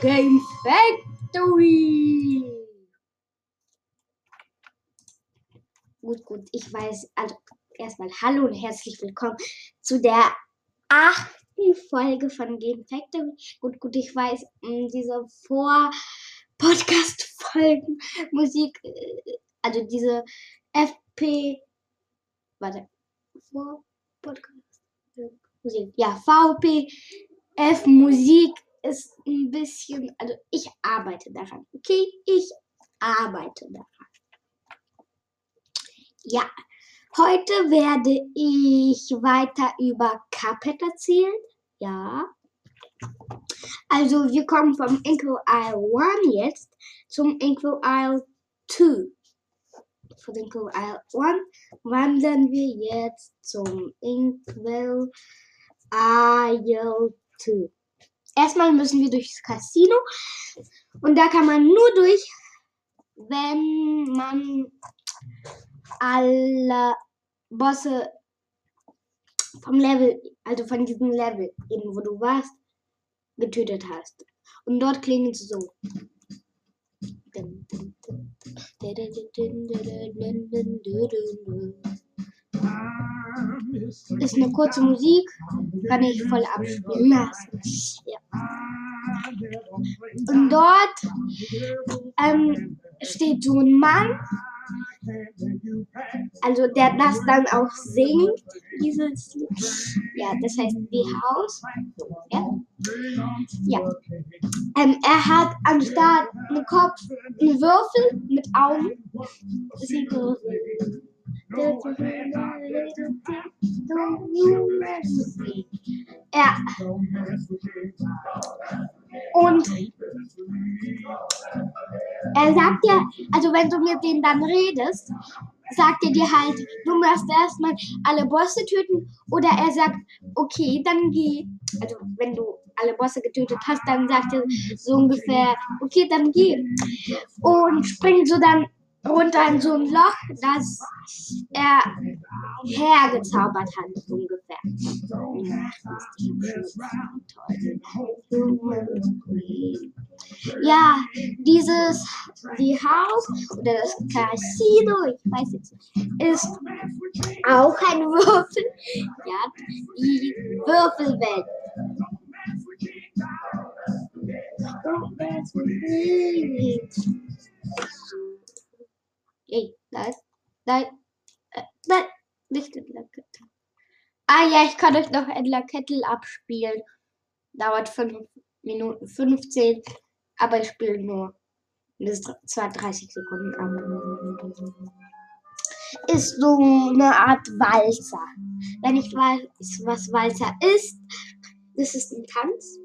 Game Factory. Gut, gut, ich weiß, also erstmal hallo und herzlich willkommen zu der achten Folge von Game Factory. Gut, gut, ich weiß, diese Vor-Podcast-Folgen, Musik, äh, also diese FP, warte, Vor-Podcast, Musik, ja, VPF Musik ist ein bisschen, also ich arbeite daran, okay? Ich arbeite daran. Ja, heute werde ich weiter über Cuphead erzählen. Ja. Also wir kommen vom Inkwell Isle 1 jetzt zum Inkwell Isle 2. Von Inkwell Isle 1 wandern wir jetzt zum Inkwell Isle 2. Erstmal müssen wir durchs Casino und da kann man nur durch, wenn man alle Bosse vom Level, also von diesem Level, eben wo du warst, getötet hast. Und dort klingen sie so. Ist eine kurze Musik, kann ich voll abspielen. Ja. Und dort ähm, steht so ein Mann also der das dann auch singt, dieses Ja, das heißt The House. Ja. ja. Ähm, er hat anstatt einen Kopf einen Würfel mit Augen. Ja. Und er sagt ja, also wenn du mit denen dann redest, sagt er dir halt, du musst erstmal alle Bosse töten oder er sagt, okay, dann geh. Also wenn du alle Bosse getötet hast, dann sagt er so ungefähr, okay, dann geh. Und springt so dann runter in so ein Loch, das er hergezaubert hat, ungefähr. Ja, dieses, die Haus oder das Casino, ich weiß jetzt nicht, ist auch ein Würfel. Ja, die Würfelwelt. Ey, nein, nein, äh, nein, nicht Endler Kettel. Ah ja, ich kann euch noch Endler Kettel abspielen. Dauert 5 Minuten 15, aber ich spiele nur bis 30 Sekunden ab. Ist so eine Art Walzer. Wenn ich weiß, was Walzer ist, das ist ein Tanz,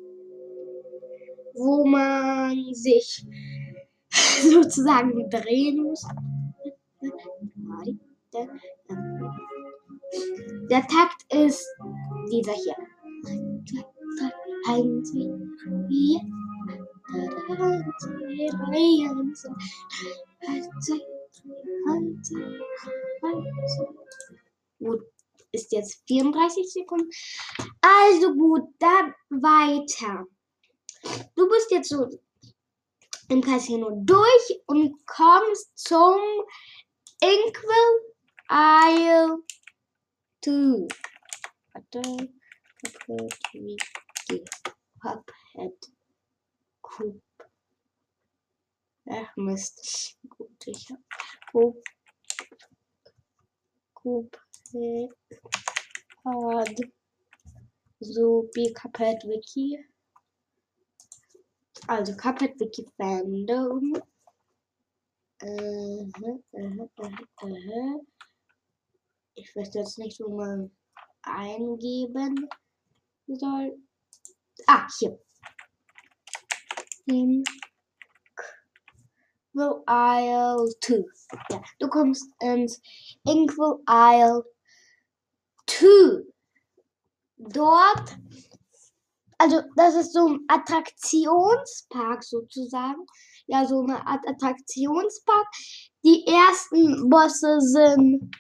wo man sich sozusagen drehen muss. Der Takt ist dieser hier. Eins, vier. Gut, ist jetzt 34 Sekunden. Also gut, dann weiter. Du bist jetzt so im Casino durch und kommst zum Inkwell Isle 2. Warte. Cuphead Wiki. Cuphead Coop. Ach Mist. Gut, ich hab Coop. Cuphead. Hard. So, wie Cuphead Wiki. Also Cuphead Wiki Fandom. Ich weiß jetzt nicht, wo man eingeben soll. Ah, hier. Inkwell Isle 2. Ja, du kommst ins Inkwell Isle 2. Dort, also das ist so ein Attraktionspark sozusagen ja so eine Art Attraktionspark. Die ersten Bosse sind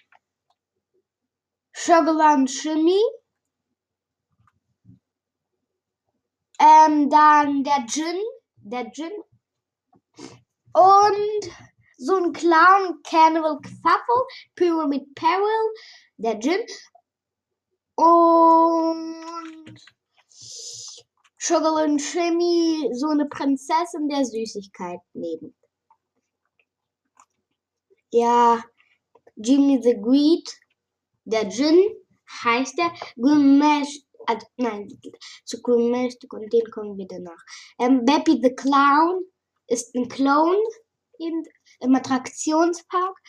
Sugarland Shimmy. Ähm, dann der Djinn, der Djinn. Und so ein Clown, Cannibal Quaffle, Pyramid Peril, der Djinn. Und Sugar and Shimmy, so eine Prinzessin der Süßigkeit neben. Ja, Jimmy the Greed, der Djinn, heißt der. Gumesh, also, nein, zu Gumesh und den kommen wir danach. Ähm, Beppy the Clown ist ein Clown in, im Attraktionspark.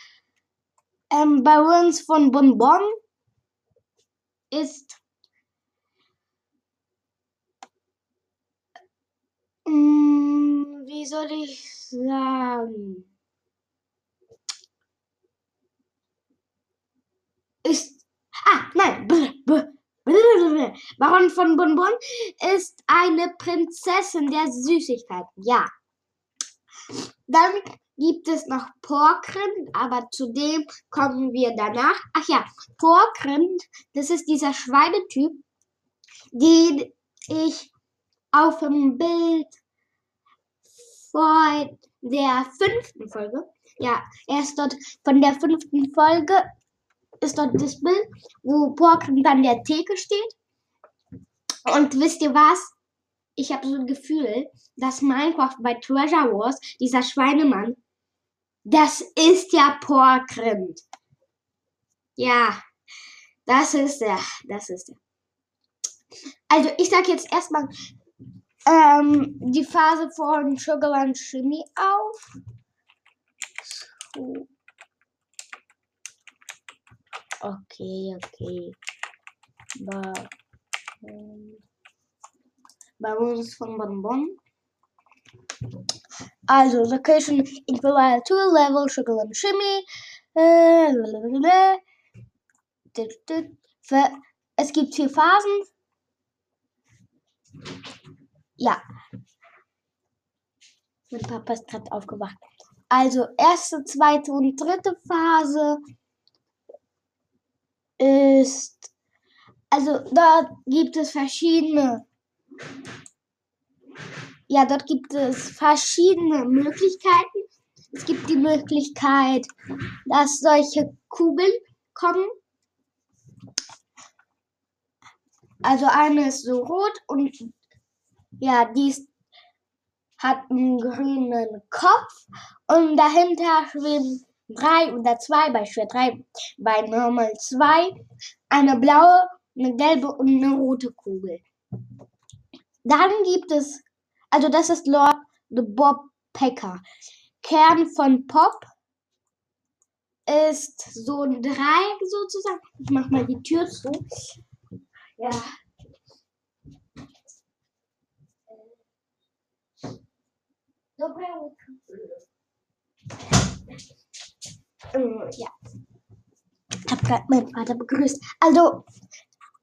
Ähm, bei uns von Bonbon ist mh, mm, wie soll ich sagen? Ist ah nein Baron von Bonbon ist eine Prinzessin der Süßigkeiten. Ja. Dann gibt es noch Porkrind, aber zu dem kommen wir danach. Ach ja, Porkrind, das ist dieser Schweinetyp, den ich auf dem Bild vor der fünften Folge, ja, er ist dort von der fünften Folge, ist dort das Bild, wo Porkrind an der Theke steht. Und wisst ihr was? Ich habe so ein Gefühl, dass Minecraft bei Treasure Wars, dieser Schweinemann, das ist ja Porkrind. Ja, das ist der. Das ist der. Also, ich sage jetzt erstmal ähm, die Phase von Sugarland Shimmy auf. So. Okay, okay. Ähm, bei uns von Bonbon. Also, Location Equalizer 2, Level, Sugar and Shimmy. Äh, es gibt vier Phasen. Ja. Mein Papa ist gerade aufgewacht. Also, erste, zweite und dritte Phase ist. Also, da gibt es verschiedene ja, dort gibt es verschiedene Möglichkeiten. Es gibt die Möglichkeit, dass solche Kugeln kommen. Also eine ist so rot und ja, die ist, hat einen grünen Kopf und dahinter schwimmen drei oder zwei, bei Schwer drei, bei Normal zwei, eine blaue, eine gelbe und eine rote Kugel. Dann gibt es also das ist Lord the Bob Pecker. Kern von Pop ist so ein Dreieck sozusagen. Ich mach mal die Tür zu. Ja. Ja. Ich hab gerade meinen Vater begrüßt. Also,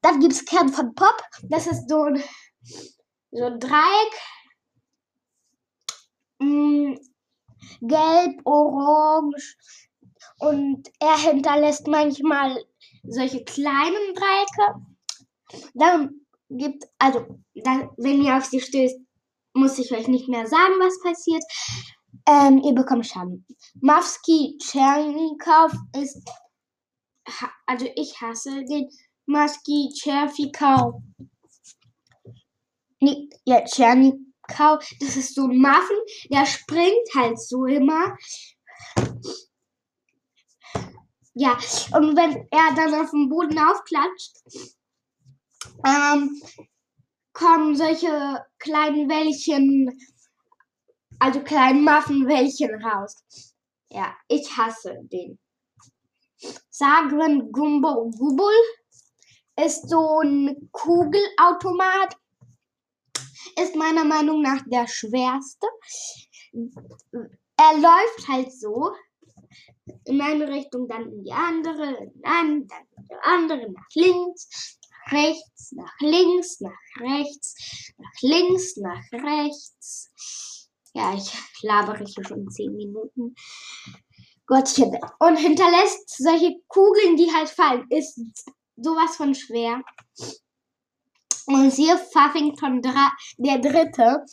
dann gibt es Kern von Pop. Das ist so ein, so ein Dreieck mh, gelb, orange und er hinterlässt manchmal solche kleinen Dreiecke. Dann gibt, also, da, wenn ihr auf sie stößt, muss ich euch nicht mehr sagen, was passiert. Ähm, ihr bekommt Schaden. Mavski Chernikov ist, also ich hasse den Mavski Cherfikov. Nee, ja, Chernikov. Kau, das ist so ein Muffin, der springt halt so immer. Ja, und wenn er dann auf dem Boden aufklatscht, ähm, kommen solche kleinen Wellchen, also kleinen Muffin-Wellchen raus. Ja, ich hasse den. Sagren Gumbo Gubul ist so ein Kugelautomat ist meiner Meinung nach der schwerste. Er läuft halt so in eine Richtung, dann in die andere, dann, dann in die andere, nach links, rechts, nach links, nach rechts, nach links, nach rechts. Ja, ich labere hier schon zehn Minuten. Gottchen. Und hinterlässt solche Kugeln, die halt fallen. Ist sowas von schwer. Und hier Pfaffington der Dritte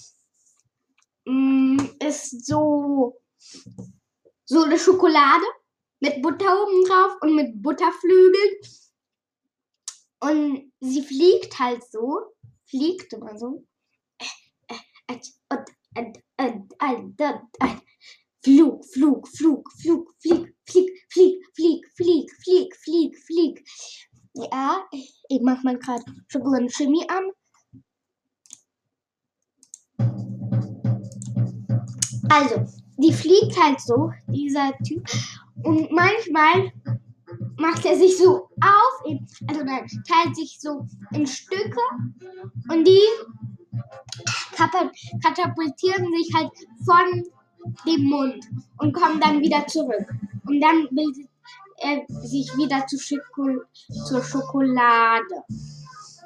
mm, ist so, so eine Schokolade mit Butter oben drauf und mit Butterflügeln. Und sie fliegt halt so, fliegt immer so. Flug, Flug, Flug, Flug, flieg, flieg, flieg, flieg, flieg, flieg, flieg, flieg. Ja, ich mach mal gerade Chemie an. Also, die fliegt halt so, dieser Typ. Und manchmal macht er sich so auf, also nein, teilt sich so in Stücke und die katapultieren sich halt von dem Mund und kommen dann wieder zurück. Und dann bildet er sich wieder zu Schoko zur Schokolade.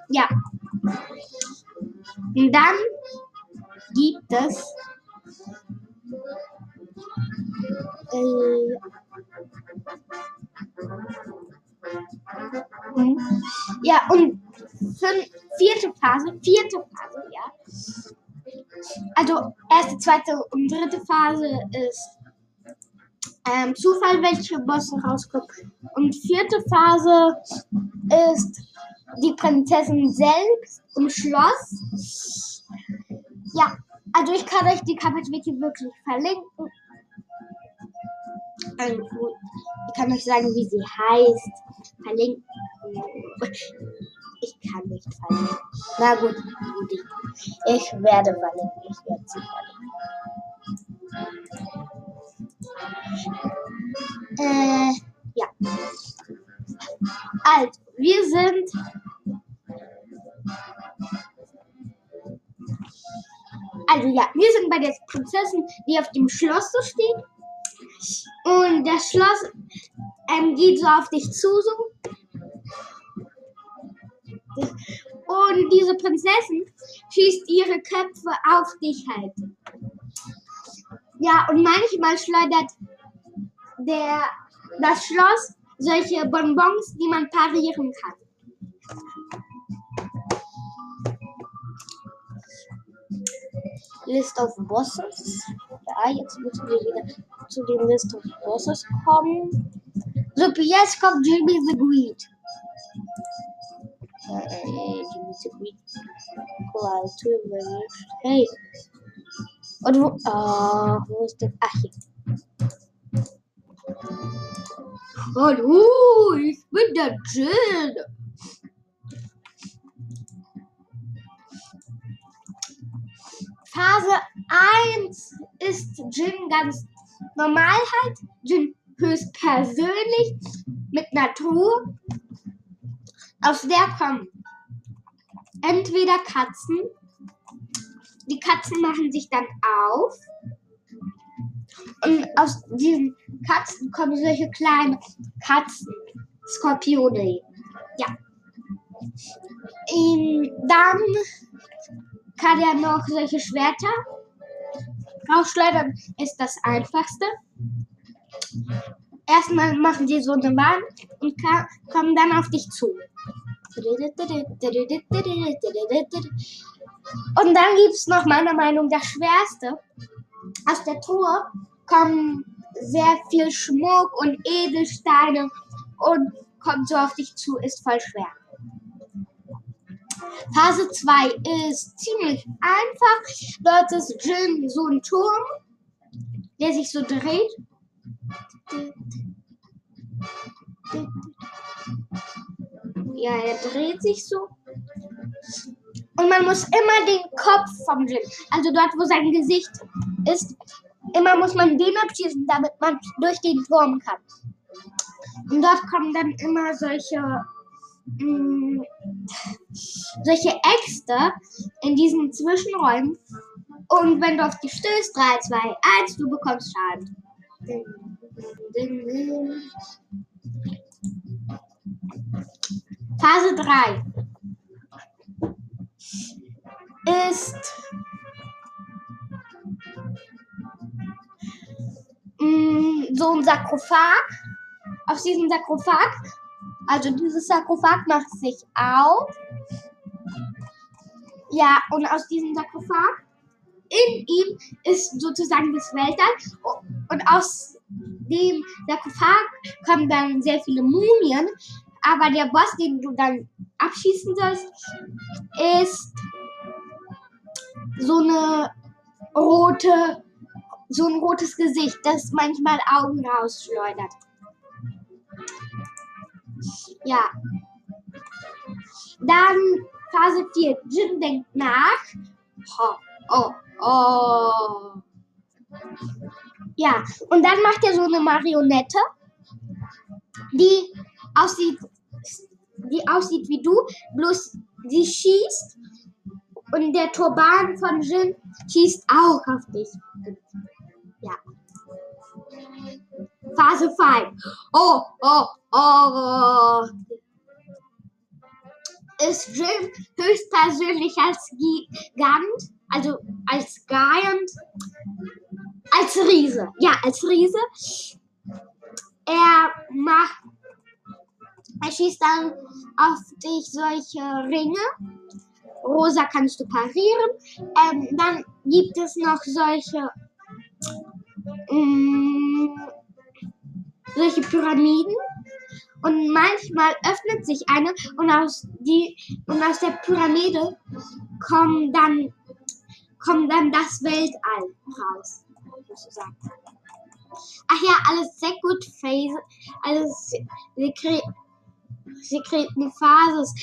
Ja. Und dann gibt es äh, ja, und fünf, vierte Phase, vierte Phase, ja. Also erste, zweite und dritte Phase ist ähm, Zufall, welche Bosse rauskommen. Und vierte Phase ist die Prinzessin selbst im Schloss. Ja, also ich kann euch die Kapitel wirklich verlinken. Also ich kann euch sagen, wie sie heißt. Verlinken. Ich kann nicht verlinken. Na gut, ich werde verlinken. Ich werde sie verlinken. Äh, ja. Also, wir sind Also ja, wir sind bei der Prinzessin, die auf dem Schloss so steht. Und das Schloss ähm, geht so auf dich zu, so. Und diese Prinzessin schießt ihre Köpfe auf dich halt. Ja, und manchmal schleudert der, das Schloss solche Bonbons, die man parieren kann. list of bosses. I expect to the list of bosses come. So, yes, kommt Jimmy the Greed. Hey, Jimmy the Greed. Cool, I'll do it Hey. What, uh, who was that? Ah. Oh, no, it's with the. Phase 1 ist Jin ganz normal halt. Jin höchst persönlich mit Natur. Aus der kommen entweder Katzen. Die Katzen machen sich dann auf. Und aus diesen Katzen kommen solche kleinen Katzen. Skorpione. Ja. Ähm, dann kann er noch solche Schwerter rausschleudern, ist das einfachste. Erstmal machen sie so eine Wand und kommen dann auf dich zu. Und dann gibt es noch meiner Meinung nach das Schwerste. Aus der Truhe kommen sehr viel Schmuck und Edelsteine und kommt so auf dich zu, ist voll schwer. Phase 2 ist ziemlich einfach. Dort ist Jin so ein Turm, der sich so dreht. Ja, er dreht sich so. Und man muss immer den Kopf vom Jin, also dort, wo sein Gesicht ist, immer muss man den abschießen, damit man durch den Turm kann. Und dort kommen dann immer solche mm, solche Äxte in diesen Zwischenräumen. Und wenn du auf die stößt, 3, 2, 1, du bekommst Schaden. Phase 3 ist mm, so ein Sarkophag. Auf diesem Sarkophag also dieses Sarkophag macht sich auf. Ja, und aus diesem Sarkophag in ihm ist sozusagen das Weltall und aus dem Sarkophag kommen dann sehr viele Mumien, aber der Boss, den du dann abschießen sollst, ist so eine rote, so ein rotes Gesicht, das manchmal Augen rausschleudert. Ja. Dann Phase 4. Jin denkt nach. Oh, oh, oh. Ja, und dann macht er so eine Marionette, die aussieht, die aussieht wie du, bloß sie schießt und der Turban von Jin schießt auch auf dich. Phase 5. Oh, oh, oh. Ist Jin höchstpersönlich als Gigant, also als Giant, als Riese. Ja, als Riese. Er macht, er schießt dann auf dich solche Ringe rosa kannst du parieren. Ähm, dann gibt es noch solche, ähm, solche Pyramiden. Und manchmal öffnet sich eine und aus, die, und aus der Pyramide kommt dann, kommt dann das Weltall raus, sozusagen. Ach ja, alles sehr gut Phase, alles Sekret, Sekreten Phases,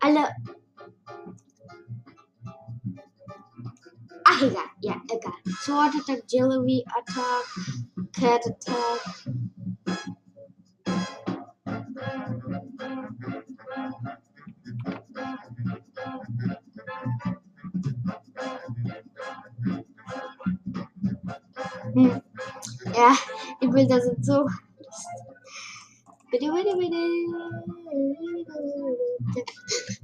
alle Ach, egal. Ja, egal. Sword Attack, Jewelry Attack, Cat. Hm. Ja, die Bilder sind so. Bitte, bitte, bitte.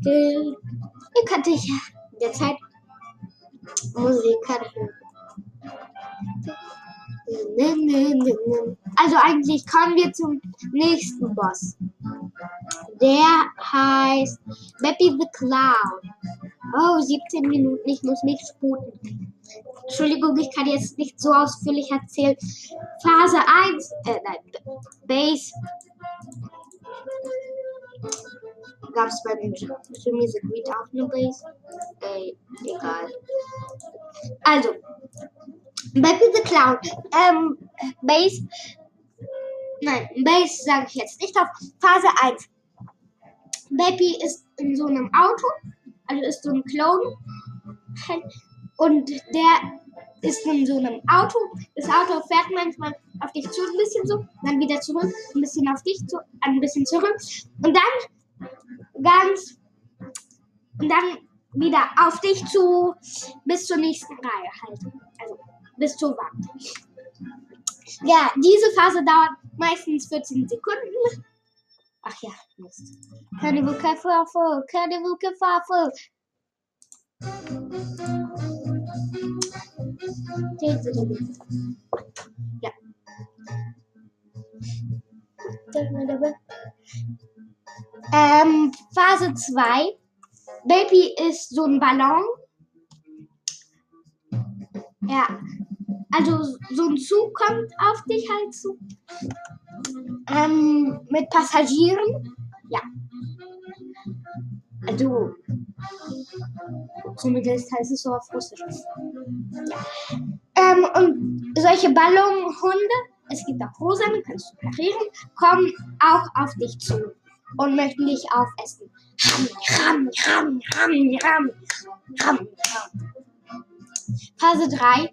Ihr könnt euch ja in der Zeit Musik hören. Also eigentlich kommen wir zum nächsten Boss. Der heißt Baby the Cloud. Oh, 17 Minuten, ich muss mich sputen. Entschuldigung, ich kann jetzt nicht so ausführlich erzählen. Phase 1, äh, nein, Base gab es bei den Music Beat auch eine Base. Äh, egal. Also, Baby the Clown. Ähm, Base. Nein, Base sage ich jetzt nicht auf. Phase 1. Baby ist in so einem Auto, also ist so ein Clone. Und der ist in so einem Auto. Das Auto fährt manchmal auf dich zu, ein bisschen so, dann wieder zurück, ein bisschen auf dich zu, ein bisschen zurück. Und dann ganz und dann wieder auf dich zu bis zur nächsten Reihe halt. Also bis zur Wand. Ja, diese Phase dauert meistens 14 Sekunden. Ach ja, Mist. Carnival Kerfuffle, Carnival Kerfuffle. Ja. Ähm, Phase 2. Baby ist so ein Ballon. Ja. Also so ein Zug kommt auf dich halt zu. Ähm, mit Passagieren. Ja. Also zumindest heißt es so auf Russisch. Ja. Ähm, und solche Ballonhunde, es gibt auch rosane, kannst du parieren, kommen auch auf dich zu und möchten dich aufessen. Ram, ram, ram, ram, ram, ram. Phase 3.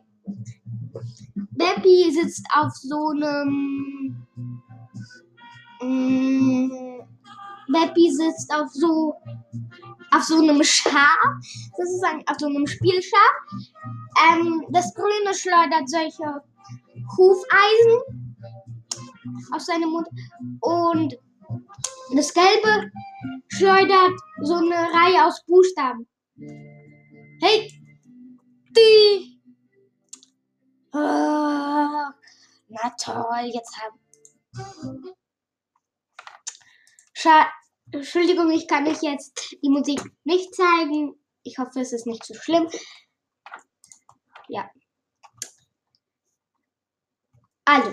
Baby sitzt auf so einem. Mm, Baby sitzt auf so auf so einem Schaf, sozusagen auf so einem Spielschaf. Ähm, das Grüne schleudert solche Hufeisen aus seinem Mund und das Gelbe schleudert so eine Reihe aus Buchstaben. Hey! Die! Oh, na toll, jetzt haben. Schade. Entschuldigung, ich kann euch jetzt die Musik nicht zeigen. Ich hoffe, es ist nicht so schlimm. Ja. Also,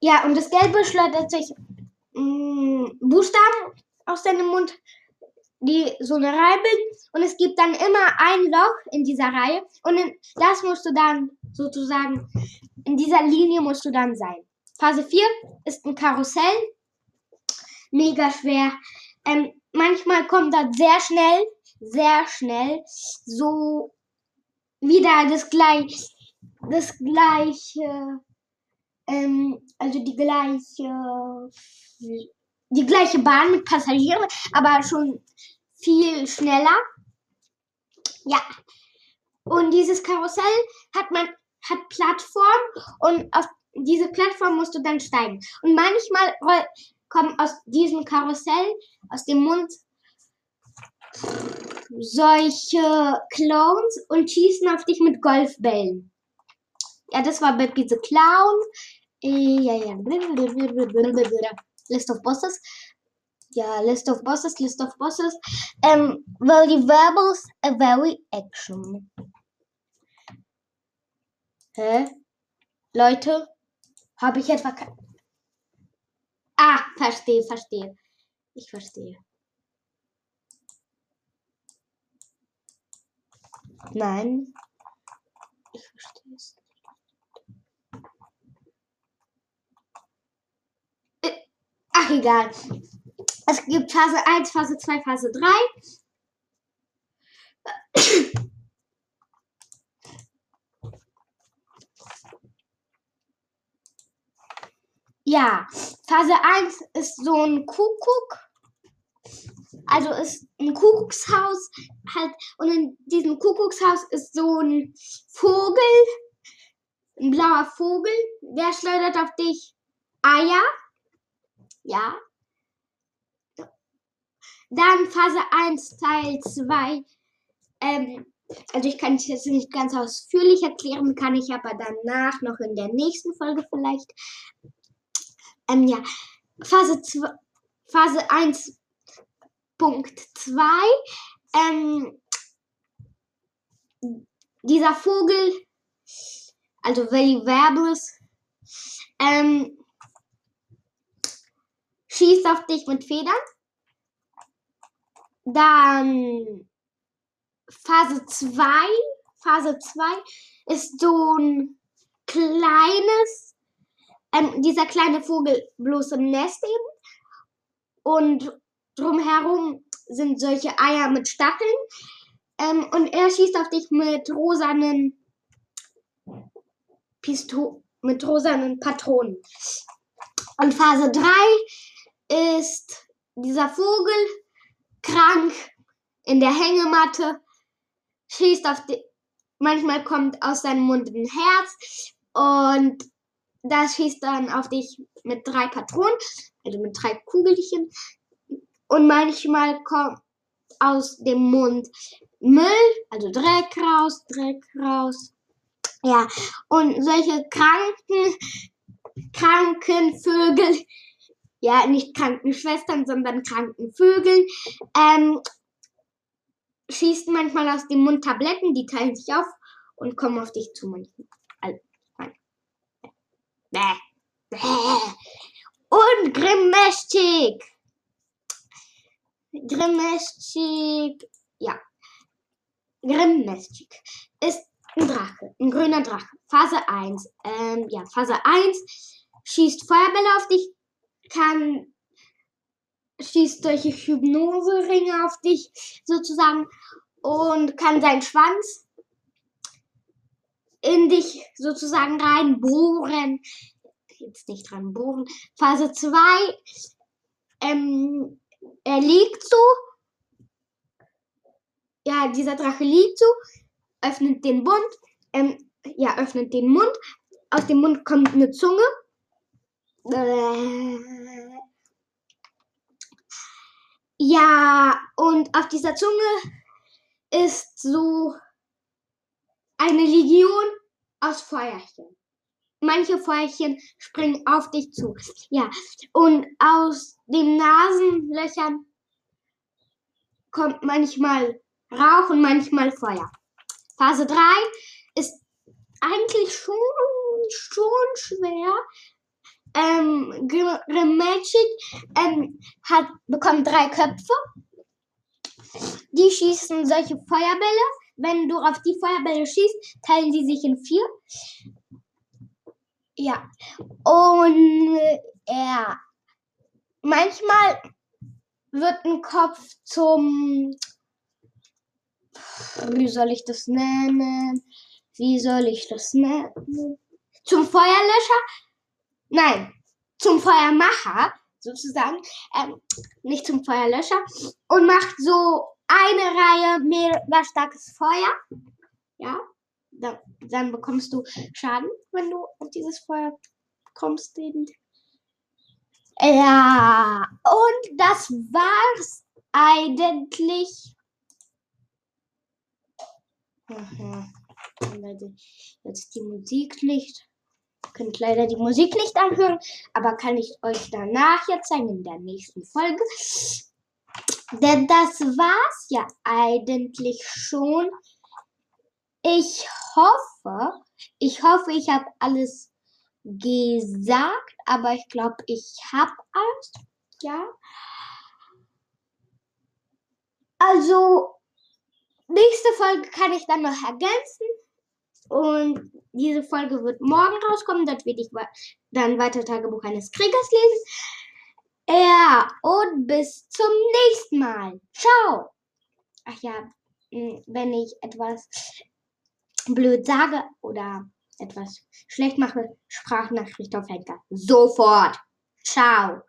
ja, und das Gelbe schleudert sich mh, mm, Buchstaben aus deinem Mund, die so eine Reihe bilden. Und es gibt dann immer ein Loch in dieser Reihe. Und in, das musst du dann sozusagen, in dieser Linie musst du dann sein. Phase 4 ist ein Karussell. Mega schwer. Ähm, manchmal kommt das sehr schnell, sehr schnell, so wieder das gleiche, das gleiche, ähm, also die gleiche, die gleiche Bahn mit Passagieren, aber schon viel schneller. Ja. Und dieses Karussell hat man hat Plattform und auf diese Plattform musst du dann steigen. Und manchmal kommen aus diesem Karussell, aus dem Mund, solche Clowns und schießen auf dich mit Golfbällen. Ja, das war Baby the Clown. Ja, ja. List of Bosses. Ja, List of Bosses, List of Bosses. Um, the verbals a very action. Hä? Leute, habe ich etwa. Ah, verstehe, verstehe. Ich verstehe. Nein. Ich verstehe es äh, Ach, egal. Es gibt Phase 1, Phase 2, Phase 3. Ja, Phase 1 ist so ein Kuckuck. Also ist ein Kuckuckshaus halt und in diesem Kuckuckshaus ist so ein Vogel, ein blauer Vogel, der schleudert auf dich Eier. Ja. Dann Phase 1 Teil 2. Ähm, also ich kann es jetzt nicht ganz ausführlich erklären, kann ich aber danach noch in der nächsten Folge vielleicht. Ähm, ja. Phase 2, Phase 1 Punkt 2. Ähm, dieser Vogel, also Verblis, ähm, schießt auf dich mit Federn. Dann Phase 2. Phase 2 ist so ein kleines, ähm, dieser kleine Vogel bloß im Nest eben. Und drumherum sind solche Eier mit Stacheln. Ähm, und er schießt auf dich mit rosanen Pisto mit rosanen Patronen. Und Phase 3 ist dieser Vogel krank in der Hängematte, schießt auf die, manchmal kommt aus seinem Mund ein Herz und das schießt dann auf dich mit drei Patronen, also mit drei Kugelchen. Und manchmal kommt aus dem Mund Müll, also Dreck raus, Dreck raus. Ja, und solche kranken, kranken Vögel, ja, nicht Krankenschwestern, sondern kranken Vögel, ähm, schießen manchmal aus dem Mund Tabletten, die teilen sich auf und kommen auf dich zu manchmal. Also, nein. Bäh. Bäh. Und Grimmäschig. Grimmestig, ja. Grimmestig ist ein Drache, ein grüner Drache. Phase 1. Ähm, ja, Phase 1 schießt Feuerbälle auf dich, kann schießt solche Hypnose-Ringe auf dich sozusagen und kann seinen Schwanz in dich sozusagen reinbohren. Jetzt nicht dran bohren. Phase 2 ähm, er liegt so. Ja, dieser Drache liegt so, öffnet den Mund, ähm, ja, öffnet den Mund. Aus dem Mund kommt eine Zunge. Ja, und auf dieser Zunge ist so eine Legion aus Feuerchen. Manche Feuerchen springen auf dich zu. Ja, und aus den Nasenlöchern kommt manchmal Rauch und manchmal Feuer. Phase 3 ist eigentlich schon, schon schwer. Ähm, Grim Magic ähm, hat, bekommt drei Köpfe. Die schießen solche Feuerbälle. Wenn du auf die Feuerbälle schießt, teilen sie sich in vier. Ja. Und äh, ja. Manchmal wird ein Kopf zum. Wie soll ich das nennen? Wie soll ich das nennen? Zum Feuerlöscher? Nein, zum Feuermacher sozusagen. Ähm, nicht zum Feuerlöscher. Und macht so eine Reihe mega starkes Feuer. Ja, dann, dann bekommst du Schaden, wenn du auf dieses Feuer kommst. Eben. Ja, und das war's eigentlich. Jetzt die Musik nicht. Könnt leider die Musik nicht anhören, aber kann ich euch danach jetzt zeigen in der nächsten Folge. Denn das war's ja eigentlich schon. Ich hoffe, ich hoffe, ich habe alles gesagt, aber ich glaube, ich habe alles. Ja. Also, nächste Folge kann ich dann noch ergänzen. Und diese Folge wird morgen rauskommen. Dort werde ich dann weiter Tagebuch eines Kriegers lesen. Ja, und bis zum nächsten Mal. Ciao. Ach ja, wenn ich etwas blöd sage oder etwas schlecht mache, Sprachnachricht auf Henker. Sofort. Ciao.